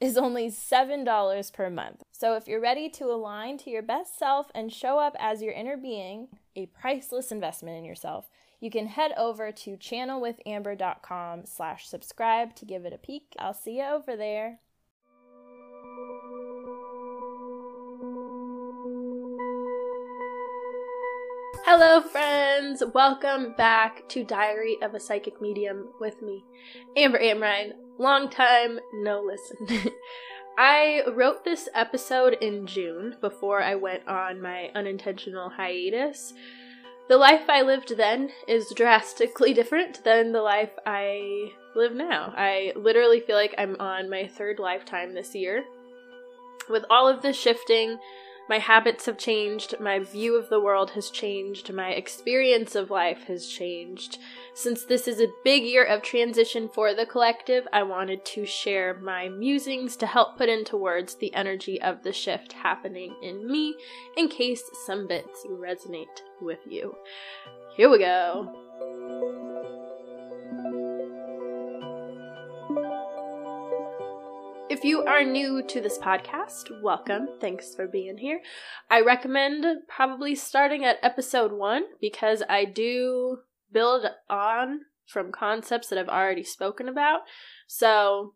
is only $7 per month. So if you're ready to align to your best self and show up as your inner being, a priceless investment in yourself, you can head over to channelwithamber.com slash subscribe to give it a peek. I'll see you over there. Hello, friends! Welcome back to Diary of a Psychic Medium with me, Amber Amrine. Long time no listen. I wrote this episode in June before I went on my unintentional hiatus. The life I lived then is drastically different than the life I live now. I literally feel like I'm on my third lifetime this year. With all of the shifting, my habits have changed, my view of the world has changed, my experience of life has changed. Since this is a big year of transition for the collective, I wanted to share my musings to help put into words the energy of the shift happening in me in case some bits resonate with you. Here we go. If you are new to this podcast, welcome. Thanks for being here. I recommend probably starting at episode one because I do build on from concepts that I've already spoken about. So,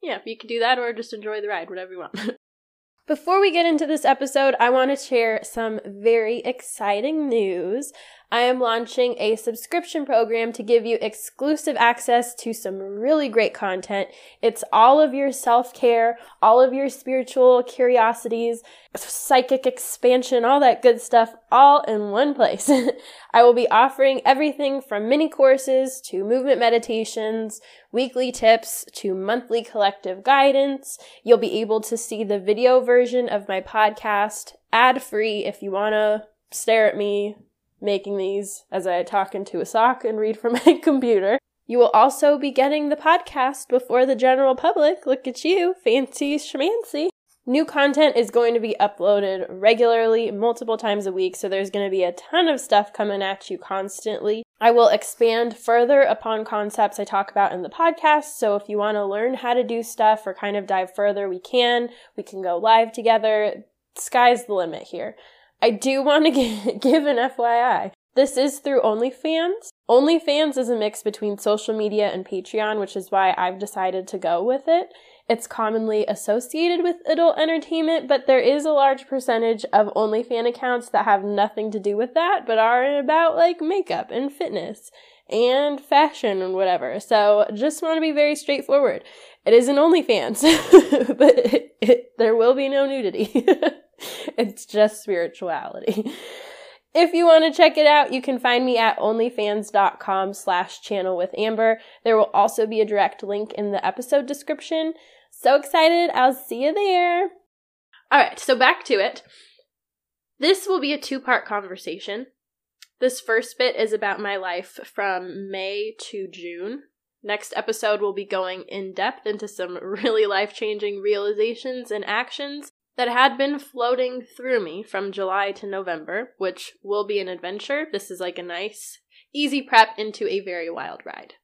yeah, you can do that or just enjoy the ride, whatever you want. Before we get into this episode, I want to share some very exciting news. I am launching a subscription program to give you exclusive access to some really great content. It's all of your self care, all of your spiritual curiosities, psychic expansion, all that good stuff, all in one place. I will be offering everything from mini courses to movement meditations, weekly tips to monthly collective guidance. You'll be able to see the video version of my podcast ad free if you want to stare at me making these as I talk into a sock and read from my computer. You will also be getting the podcast before the general public. Look at you, fancy schmancy. New content is going to be uploaded regularly, multiple times a week, so there's going to be a ton of stuff coming at you constantly. I will expand further upon concepts I talk about in the podcast, so if you want to learn how to do stuff or kind of dive further, we can. We can go live together. Sky's the limit here. I do want to give an FYI. This is through OnlyFans. OnlyFans is a mix between social media and Patreon, which is why I've decided to go with it. It's commonly associated with adult entertainment, but there is a large percentage of OnlyFans accounts that have nothing to do with that, but are about like makeup and fitness and fashion and whatever. So just want to be very straightforward. It isn't OnlyFans, but it, it, there will be no nudity. it's just spirituality. If you want to check it out, you can find me at onlyfans.com slash channel with Amber. There will also be a direct link in the episode description. So excited. I'll see you there. All right, so back to it. This will be a two part conversation. This first bit is about my life from May to June Next episode, we'll be going in depth into some really life changing realizations and actions that had been floating through me from July to November, which will be an adventure. This is like a nice, easy prep into a very wild ride.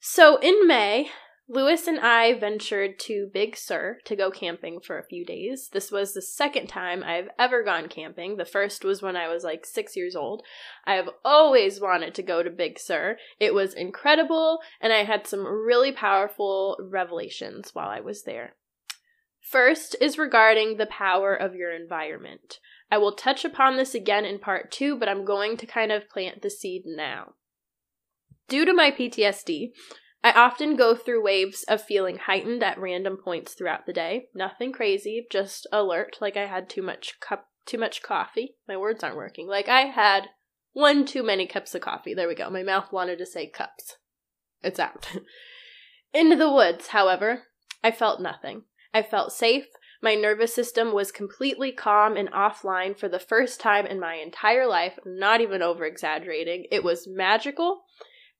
So in May, Lewis and I ventured to Big Sur to go camping for a few days. This was the second time I've ever gone camping. The first was when I was like six years old. I have always wanted to go to Big Sur. It was incredible, and I had some really powerful revelations while I was there. First is regarding the power of your environment. I will touch upon this again in part two, but I'm going to kind of plant the seed now. Due to my PTSD, I often go through waves of feeling heightened at random points throughout the day. Nothing crazy, just alert, like I had too much cup too much coffee. My words aren't working. Like I had one too many cups of coffee. There we go. My mouth wanted to say cups. It's out. Into the woods, however, I felt nothing. I felt safe. My nervous system was completely calm and offline for the first time in my entire life, not even over exaggerating. It was magical.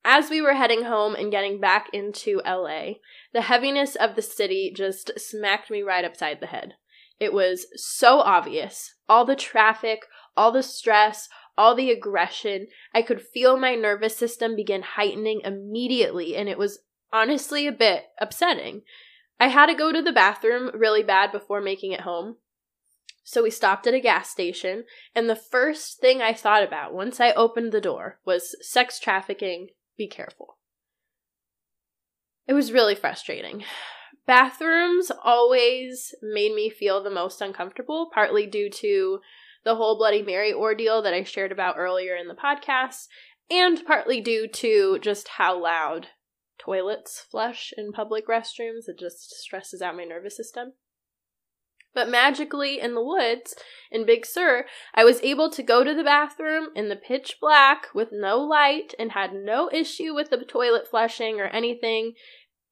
As we were heading home and getting back into LA, the heaviness of the city just smacked me right upside the head. It was so obvious. All the traffic, all the stress, all the aggression. I could feel my nervous system begin heightening immediately, and it was honestly a bit upsetting. I had to go to the bathroom really bad before making it home. So we stopped at a gas station, and the first thing I thought about once I opened the door was sex trafficking. Be careful. It was really frustrating. Bathrooms always made me feel the most uncomfortable, partly due to the whole Bloody Mary ordeal that I shared about earlier in the podcast, and partly due to just how loud toilets flush in public restrooms. It just stresses out my nervous system. But magically in the woods in Big Sur, I was able to go to the bathroom in the pitch black with no light and had no issue with the toilet flushing or anything.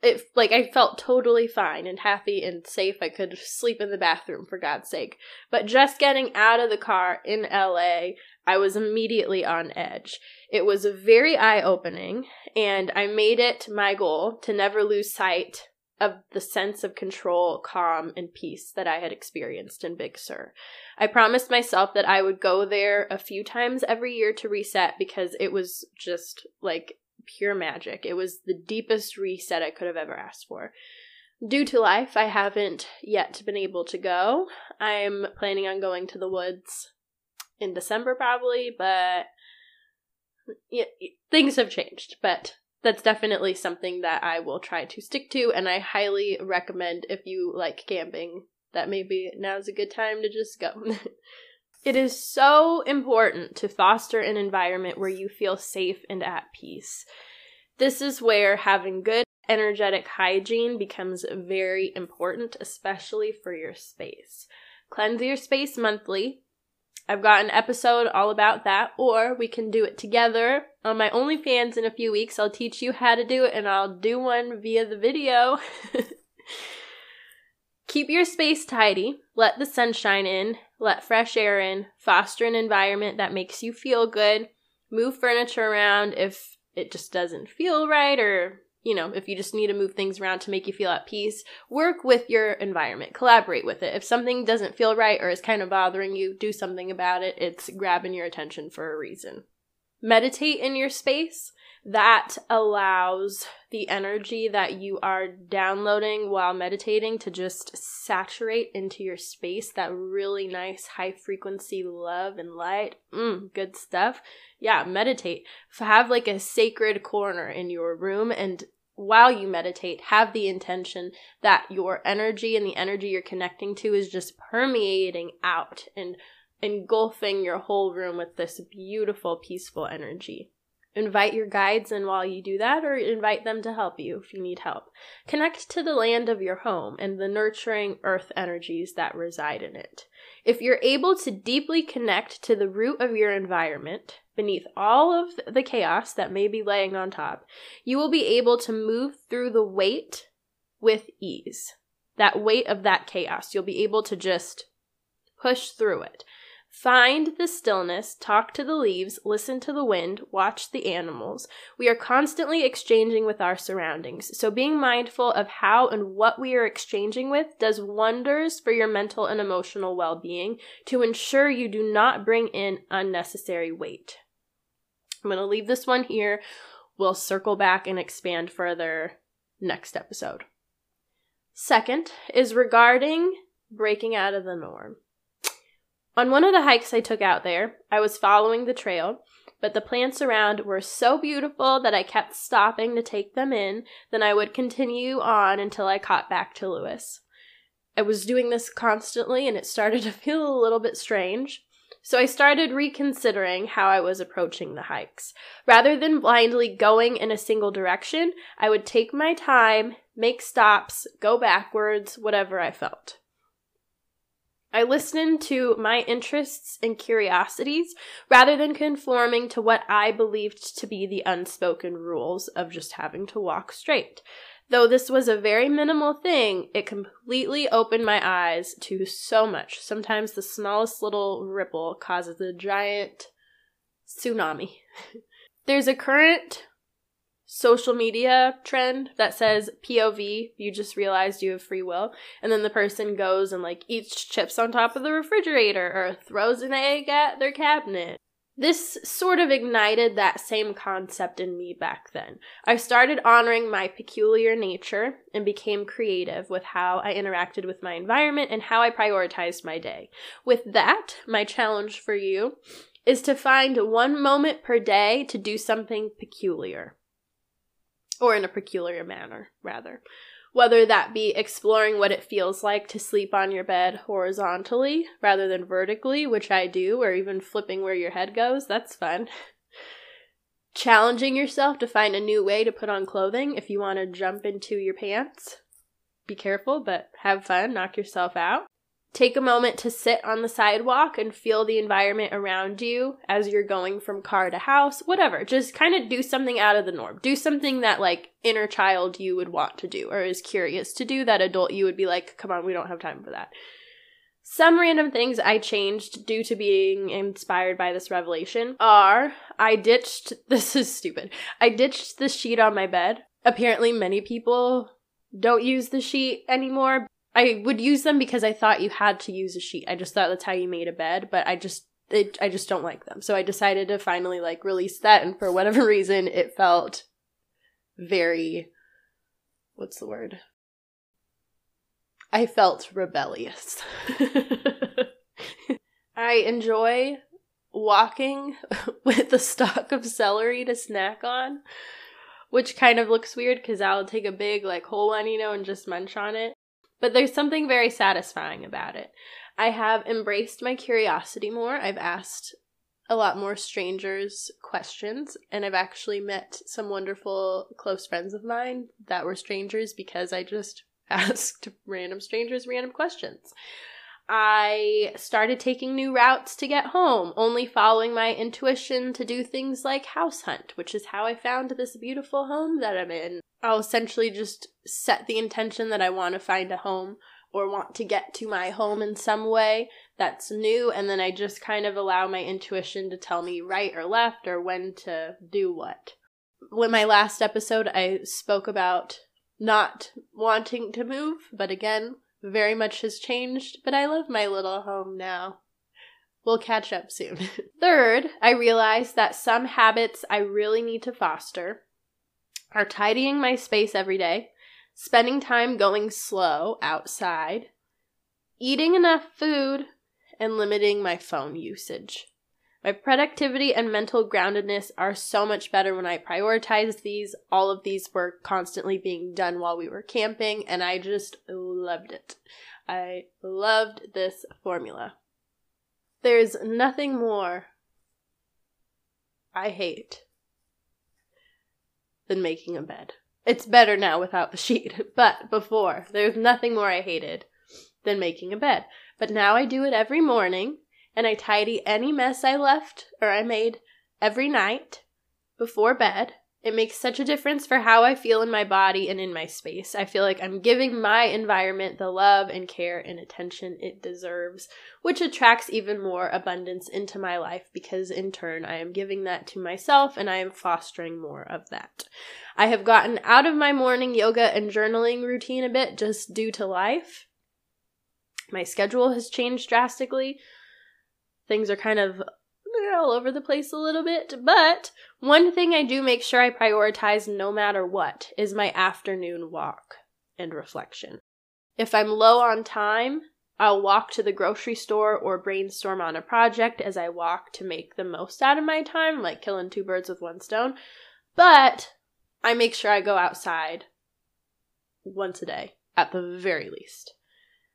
It like I felt totally fine and happy and safe. I could sleep in the bathroom for God's sake. But just getting out of the car in LA, I was immediately on edge. It was very eye opening, and I made it my goal to never lose sight of the sense of control, calm, and peace that I had experienced in Big Sur. I promised myself that I would go there a few times every year to reset because it was just like pure magic. It was the deepest reset I could have ever asked for. Due to life, I haven't yet been able to go. I'm planning on going to the woods in December probably, but yeah, things have changed. But that's definitely something that I will try to stick to, and I highly recommend if you like camping that maybe now's a good time to just go. it is so important to foster an environment where you feel safe and at peace. This is where having good energetic hygiene becomes very important, especially for your space. Cleanse your space monthly I've got an episode all about that, or we can do it together on my OnlyFans in a few weeks. I'll teach you how to do it and I'll do one via the video. Keep your space tidy, let the sunshine in, let fresh air in, foster an environment that makes you feel good, move furniture around if it just doesn't feel right or you know, if you just need to move things around to make you feel at peace, work with your environment, collaborate with it. If something doesn't feel right or is kind of bothering you, do something about it. It's grabbing your attention for a reason. Meditate in your space. That allows the energy that you are downloading while meditating to just saturate into your space. That really nice high frequency love and light. Mm, good stuff yeah, meditate. Have like a sacred corner in your room and while you meditate, have the intention that your energy and the energy you're connecting to is just permeating out and engulfing your whole room with this beautiful, peaceful energy. Invite your guides in while you do that, or invite them to help you if you need help. Connect to the land of your home and the nurturing earth energies that reside in it. If you're able to deeply connect to the root of your environment, beneath all of the chaos that may be laying on top, you will be able to move through the weight with ease. That weight of that chaos. You'll be able to just push through it. Find the stillness, talk to the leaves, listen to the wind, watch the animals. We are constantly exchanging with our surroundings, so being mindful of how and what we are exchanging with does wonders for your mental and emotional well being to ensure you do not bring in unnecessary weight. I'm going to leave this one here. We'll circle back and expand further next episode. Second is regarding breaking out of the norm. On one of the hikes I took out there, I was following the trail, but the plants around were so beautiful that I kept stopping to take them in, then I would continue on until I caught back to Lewis. I was doing this constantly and it started to feel a little bit strange. So I started reconsidering how I was approaching the hikes. Rather than blindly going in a single direction, I would take my time, make stops, go backwards, whatever I felt. I listened to my interests and curiosities rather than conforming to what I believed to be the unspoken rules of just having to walk straight. Though this was a very minimal thing, it completely opened my eyes to so much. Sometimes the smallest little ripple causes a giant tsunami. There's a current social media trend that says POV, you just realized you have free will, and then the person goes and like eats chips on top of the refrigerator or throws an egg at their cabinet. This sort of ignited that same concept in me back then. I started honoring my peculiar nature and became creative with how I interacted with my environment and how I prioritized my day. With that, my challenge for you is to find one moment per day to do something peculiar or in a peculiar manner, rather. Whether that be exploring what it feels like to sleep on your bed horizontally rather than vertically, which I do, or even flipping where your head goes, that's fun. Challenging yourself to find a new way to put on clothing if you want to jump into your pants. Be careful, but have fun, knock yourself out. Take a moment to sit on the sidewalk and feel the environment around you as you're going from car to house, whatever. Just kind of do something out of the norm. Do something that, like, inner child you would want to do or is curious to do, that adult you would be like, come on, we don't have time for that. Some random things I changed due to being inspired by this revelation are I ditched, this is stupid, I ditched the sheet on my bed. Apparently, many people don't use the sheet anymore I would use them because I thought you had to use a sheet. I just thought that's how you made a bed, but I just it, I just don't like them. So I decided to finally like release that and for whatever reason it felt very what's the word? I felt rebellious. I enjoy walking with a stalk of celery to snack on, which kind of looks weird because I'll take a big like whole one, you know, and just munch on it. But there's something very satisfying about it. I have embraced my curiosity more. I've asked a lot more strangers questions, and I've actually met some wonderful close friends of mine that were strangers because I just asked random strangers random questions. I started taking new routes to get home, only following my intuition to do things like house hunt, which is how I found this beautiful home that I'm in. I'll essentially just set the intention that I want to find a home or want to get to my home in some way that's new, and then I just kind of allow my intuition to tell me right or left or when to do what. When my last episode, I spoke about not wanting to move, but again, very much has changed, but I love my little home now. We'll catch up soon. Third, I realized that some habits I really need to foster are tidying my space every day, spending time going slow outside, eating enough food, and limiting my phone usage. My productivity and mental groundedness are so much better when I prioritize these. All of these were constantly being done while we were camping, and I just loved it. I loved this formula. There's nothing more I hate than making a bed. It's better now without the sheet, but before, there's nothing more I hated than making a bed. But now I do it every morning, and I tidy any mess I left or I made every night before bed It makes such a difference for how I feel in my body and in my space. I feel like I'm giving my environment the love and care and attention it deserves, which attracts even more abundance into my life because in turn I am giving that to myself and I am fostering more of that. I have gotten out of my morning yoga and journaling routine a bit just due to life. My schedule has changed drastically. Things are kind all over the place a little bit, but one thing I do make sure I prioritize no matter what is my afternoon walk and reflection. If I'm low on time, I'll walk to the grocery store or brainstorm on a project as I walk to make the most out of my time, like killing two birds with one stone. But I make sure I go outside once a day, at the very least.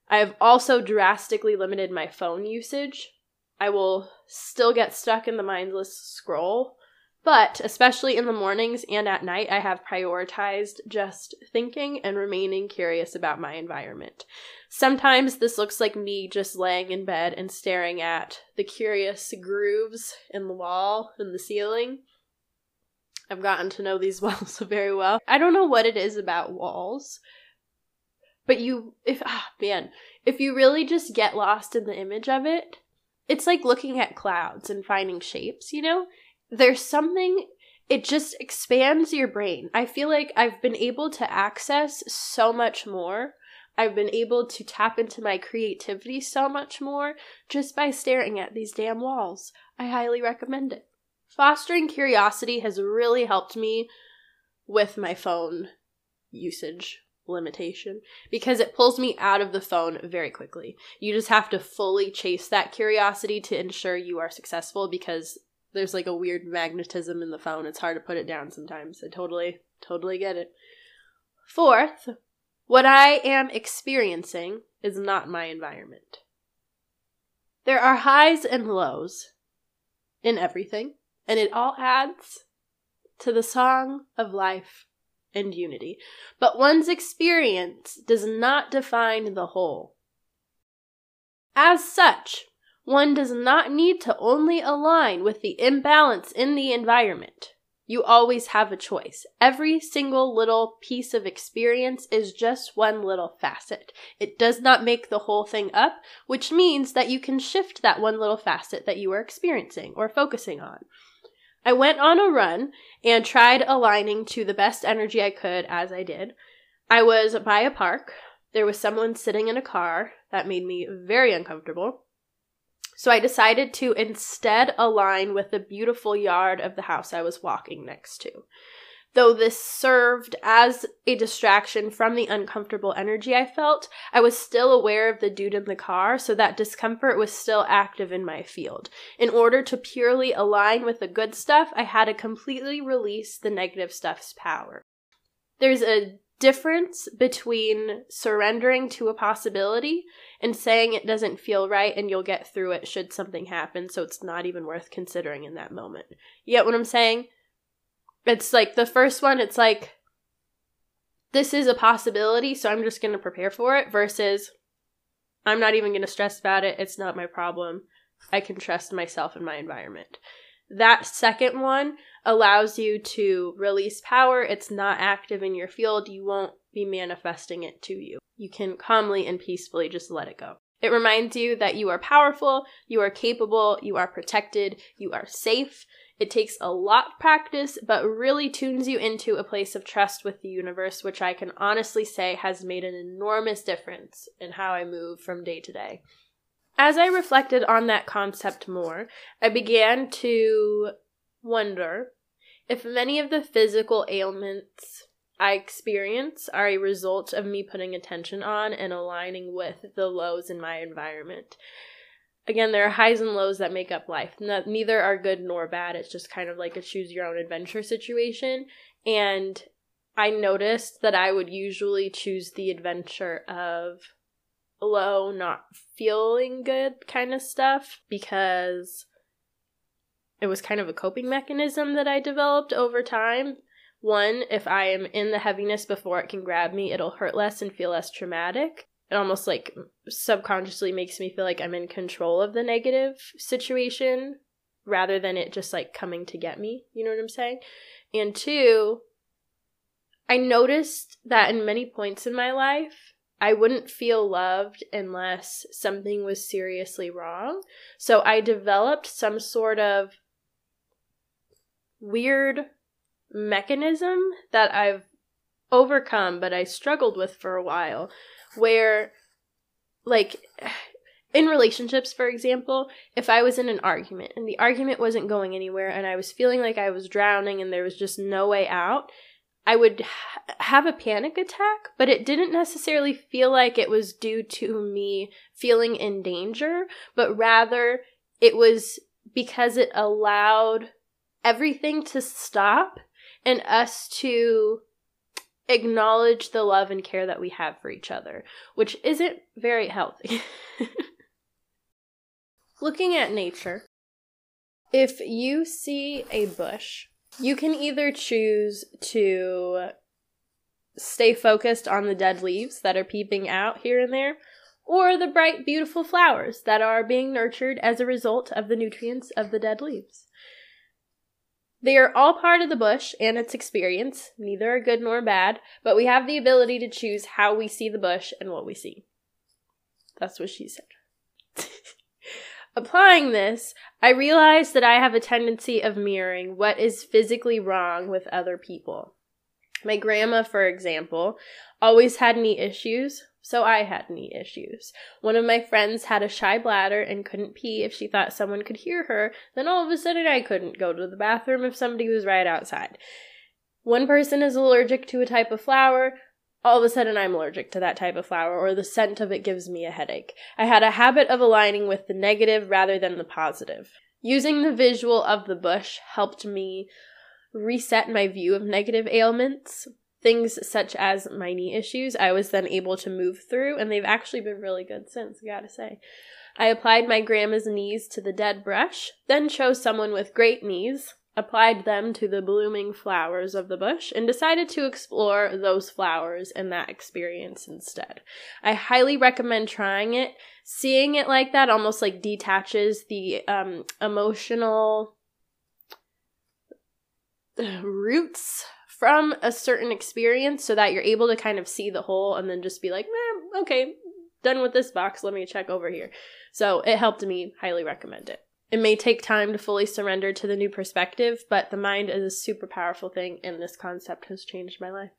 I have also drastically limited my phone usage. I will still get stuck in the mindless scroll, but especially in the mornings and at night, I have prioritized just thinking and remaining curious about my environment. Sometimes this looks like me just laying in bed and staring at the curious grooves in the wall and the ceiling. I've gotten to know these walls very well. I don't know what it is about walls, but you, if, ah, man, if you really just get lost in the image of it, it's like looking at clouds and finding shapes, you know? There's something, it just expands your brain. I feel like I've been able to access so much more. I've been able to tap into my creativity so much more just by staring at these damn walls. I highly recommend it. Fostering curiosity has really helped me with my phone usage limitation because it pulls me out of the phone very quickly. You just have to fully chase that curiosity to ensure you are successful because there's like a weird magnetism in the phone. It's hard to put it down sometimes. I totally, totally get it. Fourth, what I am experiencing is not my environment. There are highs and lows in everything, and it all adds to the song of life and unity, but one's experience does not define the whole. As such, one does not need to only align with the imbalance in the environment. You always have a choice. Every single little piece of experience is just one little facet. It does not make the whole thing up, which means that you can shift that one little facet that you are experiencing or focusing on. I went on a run and tried aligning to the best energy I could as I did. I was by a park. There was someone sitting in a car that made me very uncomfortable. So I decided to instead align with the beautiful yard of the house I was walking next to. Though this served as a distraction from the uncomfortable energy I felt, I was still aware of the dude in the car, so that discomfort was still active in my field. In order to purely align with the good stuff, I had to completely release the negative stuff's power. There's a difference between surrendering to a possibility and saying it doesn't feel right and you'll get through it should something happen, so it's not even worth considering in that moment. You get what I'm saying? It's like the first one, it's like, this is a possibility, so I'm just going to prepare for it, versus I'm not even going to stress about it. It's not my problem. I can trust myself and my environment. That second one allows you to release power. It's not active in your field. You won't be manifesting it to you. You can calmly and peacefully just let it go. It reminds you that you are powerful, you are capable, you are protected, you are safe, it takes a lot of practice, but really tunes you into a place of trust with the universe, which I can honestly say has made an enormous difference in how I move from day to day. As I reflected on that concept more, I began to wonder if many of the physical ailments I experience are a result of me putting attention on and aligning with the lows in my environment again, there are highs and lows that make up life. No, neither are good nor bad. It's just kind of like a choose your own adventure situation. And I noticed that I would usually choose the adventure of low, not feeling good kind of stuff because it was kind of a coping mechanism that I developed over time. One, if I am in the heaviness before it can grab me, it'll hurt less and feel less traumatic it almost like subconsciously makes me feel like I'm in control of the negative situation rather than it just like coming to get me. You know what I'm saying? And two, I noticed that in many points in my life, I wouldn't feel loved unless something was seriously wrong. So I developed some sort of weird mechanism that I've overcome, but I struggled with for a while, where, like, in relationships, for example, if I was in an argument and the argument wasn't going anywhere and I was feeling like I was drowning and there was just no way out, I would ha- have a panic attack, but it didn't necessarily feel like it was due to me feeling in danger, but rather it was because it allowed everything to stop and us to acknowledge the love and care that we have for each other, which isn't very healthy. Looking at nature, if you see a bush, you can either choose to stay focused on the dead leaves that are peeping out here and there, or the bright, beautiful flowers that are being nurtured as a result of the nutrients of the dead leaves. They are all part of the bush and its experience. Neither are good nor bad, but we have the ability to choose how we see the bush and what we see. That's what she said. Applying this, I realized that I have a tendency of mirroring what is physically wrong with other people. My grandma, for example, always had knee issues, so I had knee issues. One of my friends had a shy bladder and couldn't pee if she thought someone could hear her, then all of a sudden I couldn't go to the bathroom if somebody was right outside. One person is allergic to a type of flower, all of a sudden I'm allergic to that type of flower, or the scent of it gives me a headache. I had a habit of aligning with the negative rather than the positive. Using the visual of the bush helped me reset my view of negative ailments things such as my knee issues, I was then able to move through, and they've actually been really good since, I gotta say. I applied my grandma's knees to the dead brush, then chose someone with great knees, applied them to the blooming flowers of the bush, and decided to explore those flowers and that experience instead. I highly recommend trying it. Seeing it like that almost like detaches the um, emotional roots from a certain experience so that you're able to kind of see the whole and then just be like, eh, okay, done with this box. Let me check over here. So it helped me. Highly recommend it. It may take time to fully surrender to the new perspective, but the mind is a super powerful thing, and this concept has changed my life.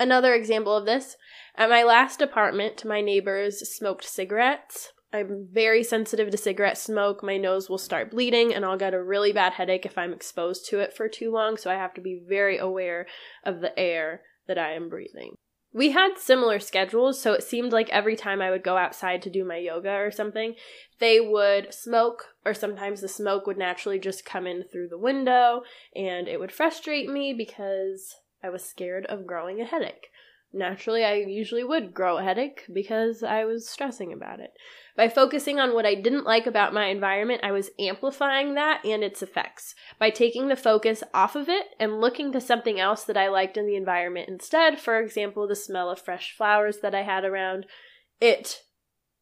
Another example of this at my last apartment, my neighbors smoked cigarettes I'm very sensitive to cigarette smoke. My nose will start bleeding and I'll get a really bad headache if I'm exposed to it for too long, so I have to be very aware of the air that I am breathing. We had similar schedules, so it seemed like every time I would go outside to do my yoga or something, they would smoke, or sometimes the smoke would naturally just come in through the window, and it would frustrate me because I was scared of growing a headache. Naturally, I usually would grow a headache because I was stressing about it. By focusing on what I didn't like about my environment, I was amplifying that and its effects. By taking the focus off of it and looking to something else that I liked in the environment instead, for example, the smell of fresh flowers that I had around, it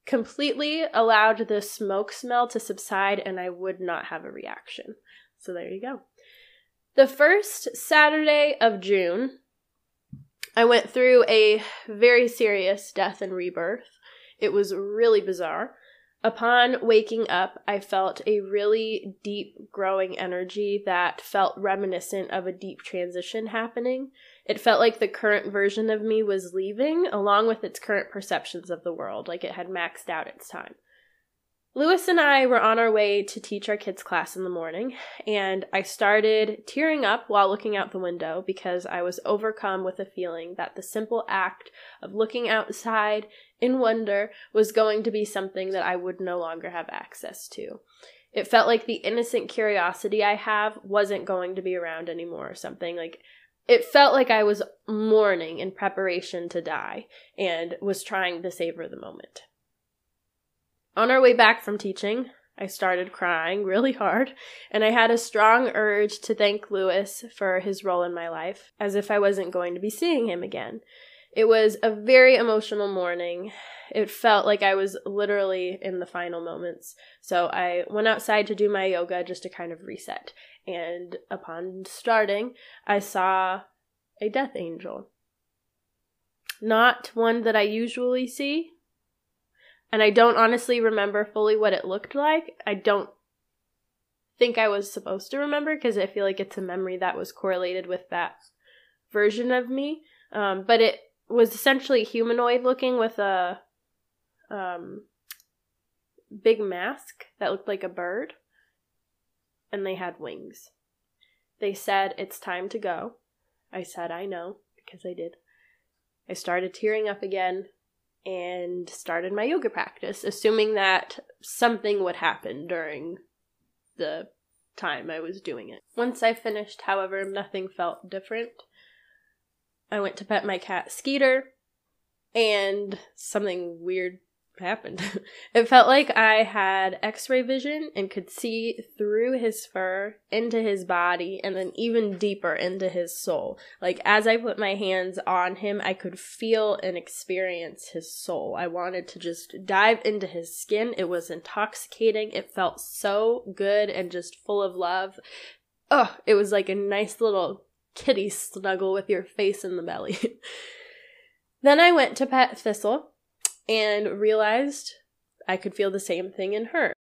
completely allowed the smoke smell to subside and I would not have a reaction. So there you go. The first Saturday of June, I went through a very serious death and rebirth. It was really bizarre. Upon waking up, I felt a really deep growing energy that felt reminiscent of a deep transition happening. It felt like the current version of me was leaving, along with its current perceptions of the world, like it had maxed out its time. Lewis and I were on our way to teach our kids' class in the morning, and I started tearing up while looking out the window because I was overcome with a feeling that the simple act of looking outside in wonder was going to be something that I would no longer have access to. It felt like the innocent curiosity I have wasn't going to be around anymore or something. Like, it felt like I was mourning in preparation to die and was trying to savor the moment. On our way back from teaching, I started crying really hard, and I had a strong urge to thank Lewis for his role in my life, as if I wasn't going to be seeing him again. It was a very emotional morning. It felt like I was literally in the final moments. So I went outside to do my yoga just to kind of reset. And upon starting, I saw a death angel. Not one that I usually see. And I don't honestly remember fully what it looked like. I don't think I was supposed to remember because I feel like it's a memory that was correlated with that version of me. Um, but it was essentially humanoid looking with a um, big mask that looked like a bird, and they had wings. They said, It's time to go. I said, I know, because I did. I started tearing up again and started my yoga practice, assuming that something would happen during the time I was doing it. Once I finished, however, nothing felt different. I went to pet my cat Skeeter, and something weird happened. it felt like I had x ray vision and could see through his fur into his body and then even deeper into his soul. Like as I put my hands on him, I could feel and experience his soul. I wanted to just dive into his skin. It was intoxicating. It felt so good and just full of love. Oh, it was like a nice little kitty snuggle with your face in the belly. then I went to pet Thistle and realized I could feel the same thing in her.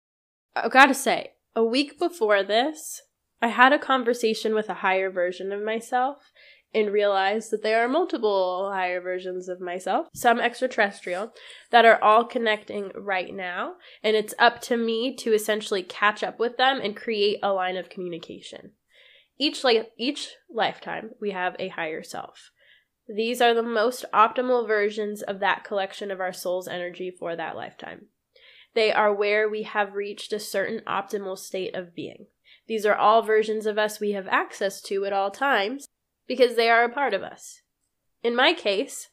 I gotta say, a week before this, I had a conversation with a higher version of myself and realized that there are multiple higher versions of myself, some extraterrestrial, that are all connecting right now. And it's up to me to essentially catch up with them and create a line of communication. Each li- each lifetime, we have a higher self. These are the most optimal versions of that collection of our soul's energy for that lifetime. They are where we have reached a certain optimal state of being. These are all versions of us we have access to at all times because they are a part of us. In my case,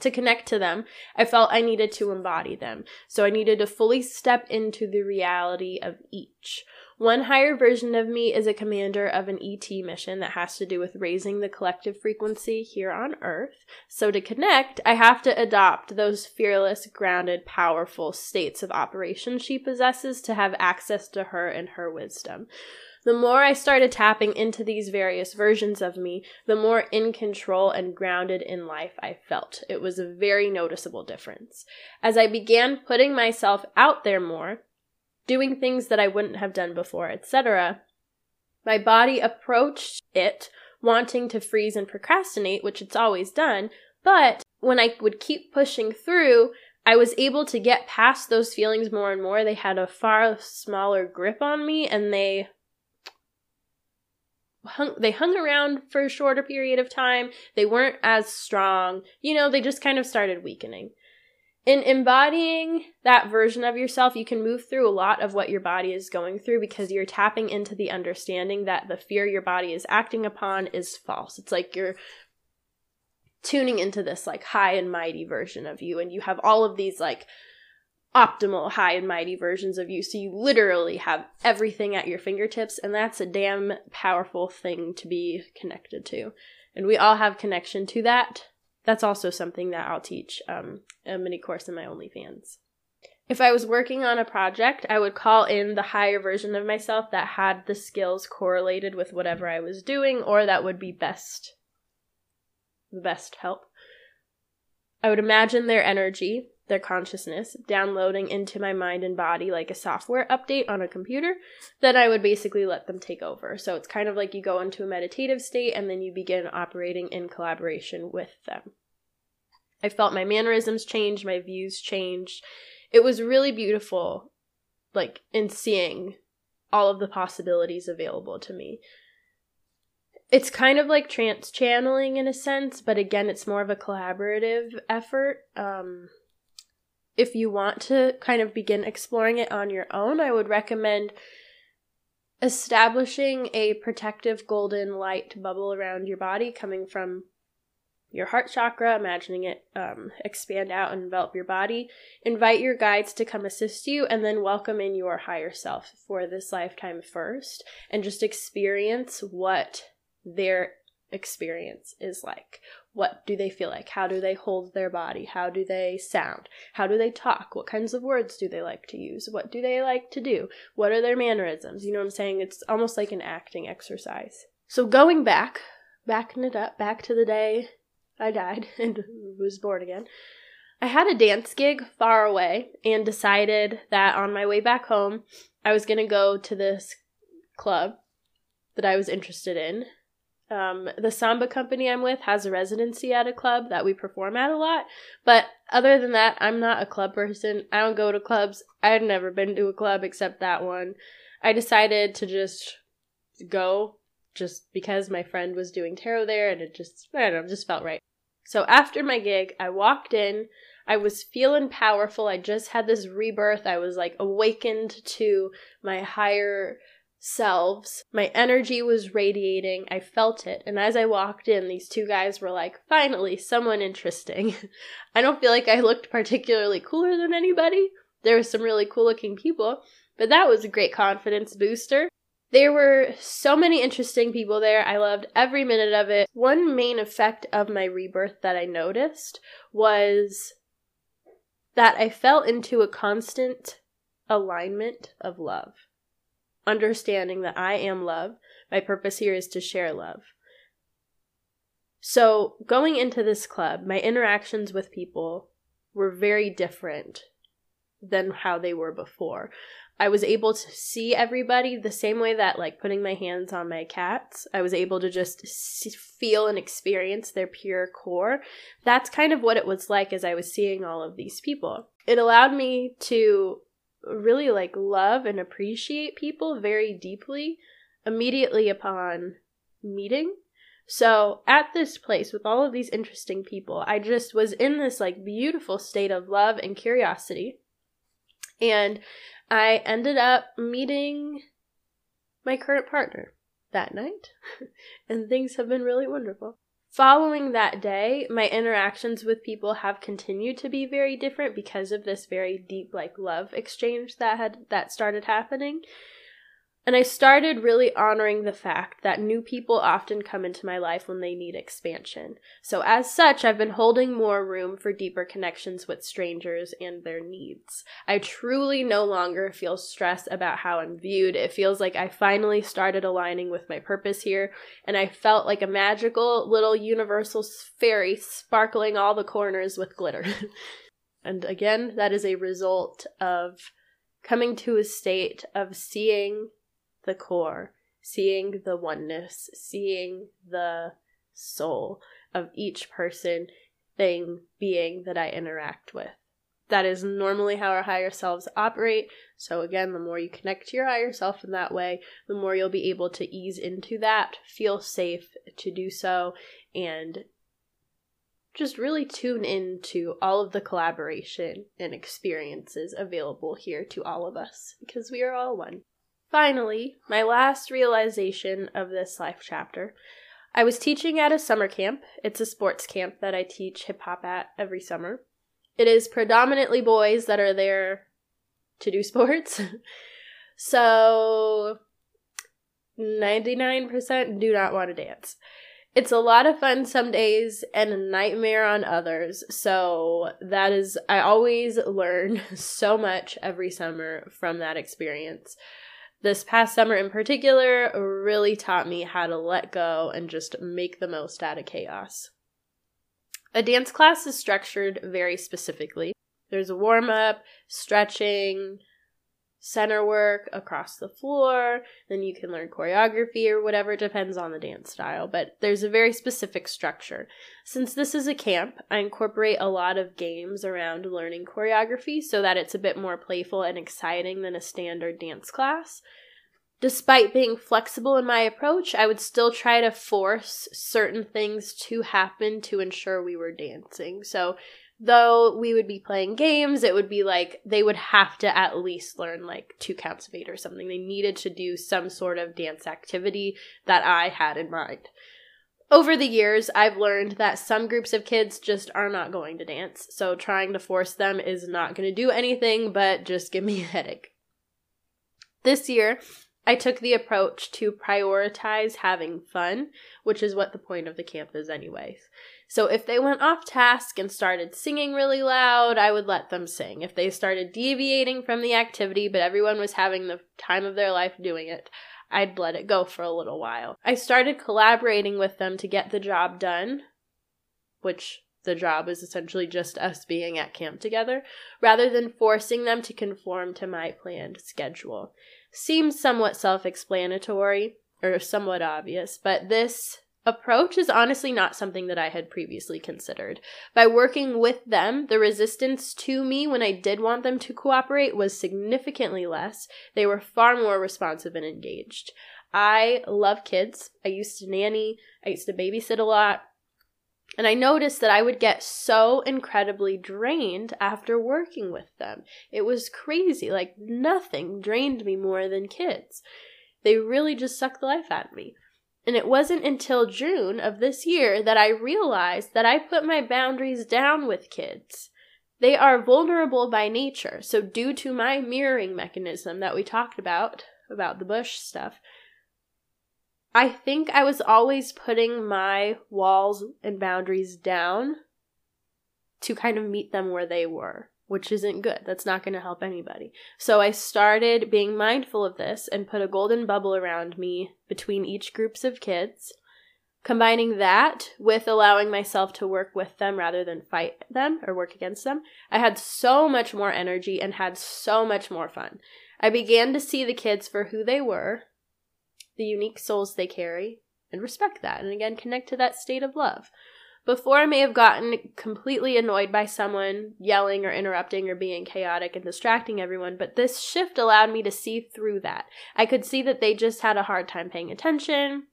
to connect to them, I felt I needed to embody them. So I needed to fully step into the reality of each. One higher version of me is a commander of an ET mission that has to do with raising the collective frequency here on Earth. So to connect, I have to adopt those fearless, grounded, powerful states of operation she possesses to have access to her and her wisdom. The more I started tapping into these various versions of me, the more in control and grounded in life I felt. It was a very noticeable difference. As I began putting myself out there more, doing things that I wouldn't have done before, etc., my body approached it wanting to freeze and procrastinate, which it's always done, but when I would keep pushing through, I was able to get past those feelings more and more. They had a far smaller grip on me and they hung they hung around for a shorter period of time. They weren't as strong. You know, they just kind of started weakening. In embodying that version of yourself, you can move through a lot of what your body is going through because you're tapping into the understanding that the fear your body is acting upon is false. It's like you're tuning into this like high and mighty version of you and you have all of these like optimal high and mighty versions of you. So you literally have everything at your fingertips, and that's a damn powerful thing to be connected to. And we all have connection to that. That's also something that I'll teach um, a mini course in my OnlyFans. If I was working on a project, I would call in the higher version of myself that had the skills correlated with whatever I was doing or that would be best the best help. I would imagine their energy their consciousness downloading into my mind and body like a software update on a computer, then I would basically let them take over. So it's kind of like you go into a meditative state and then you begin operating in collaboration with them. I felt my mannerisms change, my views changed. It was really beautiful, like in seeing all of the possibilities available to me. It's kind of like trance channeling in a sense, but again, it's more of a collaborative effort. Um, if you want to kind of begin exploring it on your own, I would recommend establishing a protective golden light bubble around your body coming from your heart chakra, imagining it um, expand out and envelop your body. Invite your guides to come assist you, and then welcome in your higher self for this lifetime first, and just experience what their experience is like. What do they feel like? How do they hold their body? How do they sound? How do they talk? What kinds of words do they like to use? What do they like to do? What are their mannerisms? You know what I'm saying? It's almost like an acting exercise. So going back, backing it up, back to the day I died and was born again. I had a dance gig far away and decided that on my way back home, I was going to go to this club that I was interested in. Um, the samba company I'm with has a residency at a club that we perform at a lot. But other than that, I'm not a club person. I don't go to clubs. I've never been to a club except that one. I decided to just go just because my friend was doing tarot there and it just, I don't know, just felt right. So after my gig, I walked in. I was feeling powerful. I just had this rebirth. I was like awakened to my higher selves. My energy was radiating. I felt it. And as I walked in, these two guys were like, finally, someone interesting. I don't feel like I looked particularly cooler than anybody. There were some really cool looking people, but that was a great confidence booster. There were so many interesting people there. I loved every minute of it. One main effect of my rebirth that I noticed was that I fell into a constant alignment of love. Understanding that I am love. My purpose here is to share love. So, going into this club, my interactions with people were very different than how they were before. I was able to see everybody the same way that, like, putting my hands on my cats, I was able to just see, feel and experience their pure core. That's kind of what it was like as I was seeing all of these people. It allowed me to really, like, love and appreciate people very deeply immediately upon meeting. So, at this place with all of these interesting people, I just was in this, like, beautiful state of love and curiosity. And I ended up meeting my current partner that night, and things have been really wonderful. Following that day, my interactions with people have continued to be very different because of this very deep like love exchange that had that started happening. And I started really honoring the fact that new people often come into my life when they need expansion. So, as such, I've been holding more room for deeper connections with strangers and their needs. I truly no longer feel stress about how I'm viewed. It feels like I finally started aligning with my purpose here, and I felt like a magical little universal fairy sparkling all the corners with glitter. and again, that is a result of coming to a state of seeing the core, seeing the oneness, seeing the soul of each person, thing, being that I interact with. That is normally how our higher selves operate. So, again, the more you connect to your higher self in that way, the more you'll be able to ease into that, feel safe to do so, and just really tune into all of the collaboration and experiences available here to all of us because we are all one. Finally, my last realization of this life chapter. I was teaching at a summer camp. It's a sports camp that I teach hip hop at every summer. It is predominantly boys that are there to do sports. so 99% do not want to dance. It's a lot of fun some days and a nightmare on others. So that is, I always learn so much every summer from that experience this past summer in particular really taught me how to let go and just make the most out of chaos. A dance class is structured very specifically. There's a warm up, stretching, center work across the floor, then you can learn choreography or whatever, depends on the dance style, but there's a very specific structure. Since this is a camp, I incorporate a lot of games around learning choreography so that it's a bit more playful and exciting than a standard dance class. Despite being flexible in my approach, I would still try to force certain things to happen to ensure we were dancing. So, though we would be playing games, it would be like they would have to at least learn like two counts of eight or something. They needed to do some sort of dance activity that I had in mind. Over the years, I've learned that some groups of kids just are not going to dance, so trying to force them is not going to do anything but just give me a headache. This year, I took the approach to prioritize having fun, which is what the point of the camp is, anyways. So if they went off task and started singing really loud, I would let them sing. If they started deviating from the activity, but everyone was having the time of their life doing it, I'd let it go for a little while. I started collaborating with them to get the job done, which the job is essentially just us being at camp together, rather than forcing them to conform to my planned schedule. Seems somewhat self explanatory or somewhat obvious, but this approach is honestly not something that I had previously considered. By working with them, the resistance to me when I did want them to cooperate was significantly less. They were far more responsive and engaged. I love kids. I used to nanny, I used to babysit a lot. And I noticed that I would get so incredibly drained after working with them. It was crazy. Like, nothing drained me more than kids. They really just sucked the life out of me. And it wasn't until June of this year that I realized that I put my boundaries down with kids. They are vulnerable by nature. So, due to my mirroring mechanism that we talked about, about the bush stuff, I think I was always putting my walls and boundaries down to kind of meet them where they were which isn't good. That's not going to help anybody. So I started being mindful of this and put a golden bubble around me between each groups of kids, combining that with allowing myself to work with them rather than fight them or work against them. I had so much more energy and had so much more fun. I began to see the kids for who they were, the unique souls they carry, and respect that and again connect to that state of love. Before, I may have gotten completely annoyed by someone yelling or interrupting or being chaotic and distracting everyone, but this shift allowed me to see through that. I could see that they just had a hard time paying attention,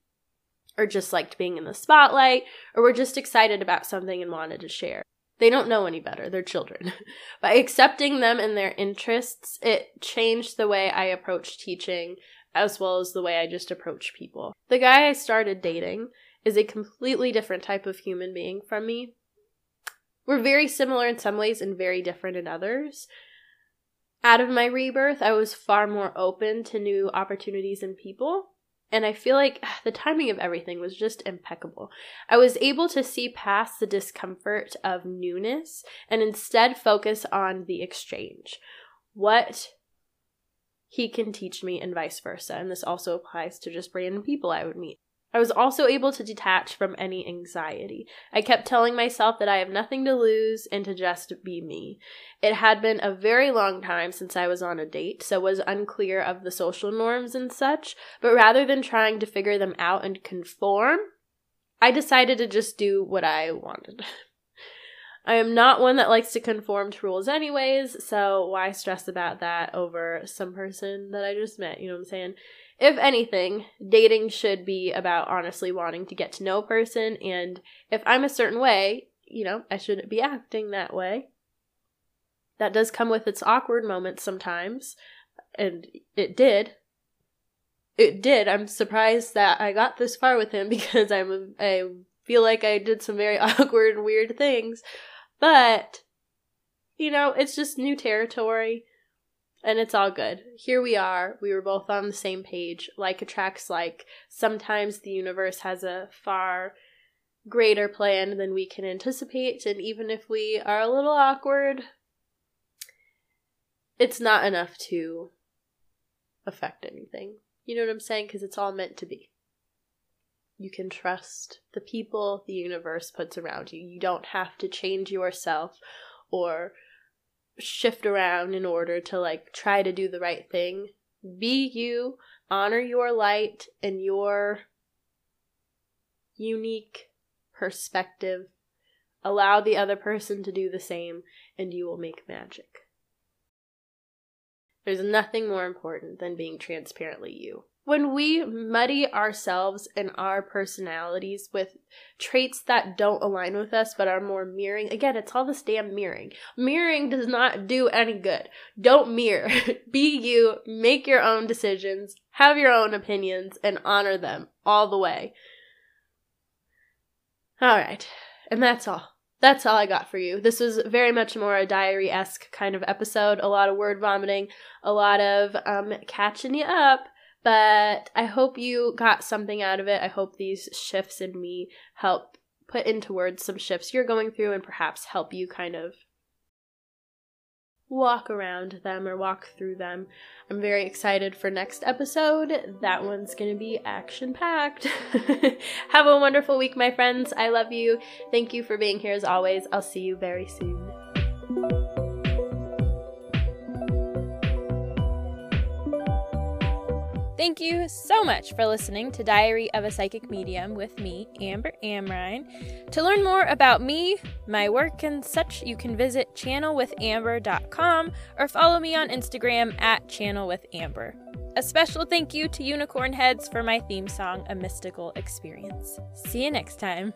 or just liked being in the spotlight, or were just excited about something and wanted to share. They don't know any better, they're children. By accepting them and their interests, it changed the way I approach teaching as well as the way I just approach people. The guy I started dating, is a completely different type of human being from me. We're very similar in some ways and very different in others. Out of my rebirth, I was far more open to new opportunities and people. And I feel like ah, the timing of everything was just impeccable. I was able to see past the discomfort of newness and instead focus on the exchange. What he can teach me, and vice versa. And this also applies to just random people I would meet. I was also able to detach from any anxiety. I kept telling myself that I have nothing to lose and to just be me. It had been a very long time since I was on a date, so was unclear of the social norms and such, but rather than trying to figure them out and conform, I decided to just do what I wanted. I am not one that likes to conform to rules anyways, so why stress about that over some person that I just met, you know what I'm saying? If anything, dating should be about honestly wanting to get to know a person. And if I'm a certain way, you know, I shouldn't be acting that way. That does come with its awkward moments sometimes. And it did. It did. I'm surprised that I got this far with him because I'm I feel like I did some very awkward weird things. But you know, it's just new territory and it's all good. Here we are. We were both on the same page. Like attracts like. Sometimes the universe has a far greater plan than we can anticipate, and even if we are a little awkward, it's not enough to affect anything. You know what I'm saying? Because it's all meant to be. You can trust the people the universe puts around you. You don't have to change yourself or shift around in order to like try to do the right thing. Be you, honor your light and your unique perspective. Allow the other person to do the same, and you will make magic. There's nothing more important than being transparently you when we muddy ourselves and our personalities with traits that don't align with us but are more mirroring, again, it's all this damn mirroring. Mirroring does not do any good. Don't mirror. Be you, make your own decisions, have your own opinions, and honor them all the way. All right, and that's all. That's all I got for you. This was very much more a diary esque kind of episode. A lot of word vomiting, a lot of um, catching you up but I hope you got something out of it. I hope these shifts in me help put into words some shifts you're going through and perhaps help you kind of walk around them or walk through them. I'm very excited for next episode. That one's going to be action packed. Have a wonderful week, my friends. I love you. Thank you for being here as always. I'll see you very soon. Thank you so much for listening to Diary of a Psychic Medium with me, Amber Amrine. To learn more about me, my work, and such, you can visit channelwithamber.com or follow me on Instagram at channelwithamber. A special thank you to Unicorn Heads for my theme song, A Mystical Experience. See you next time.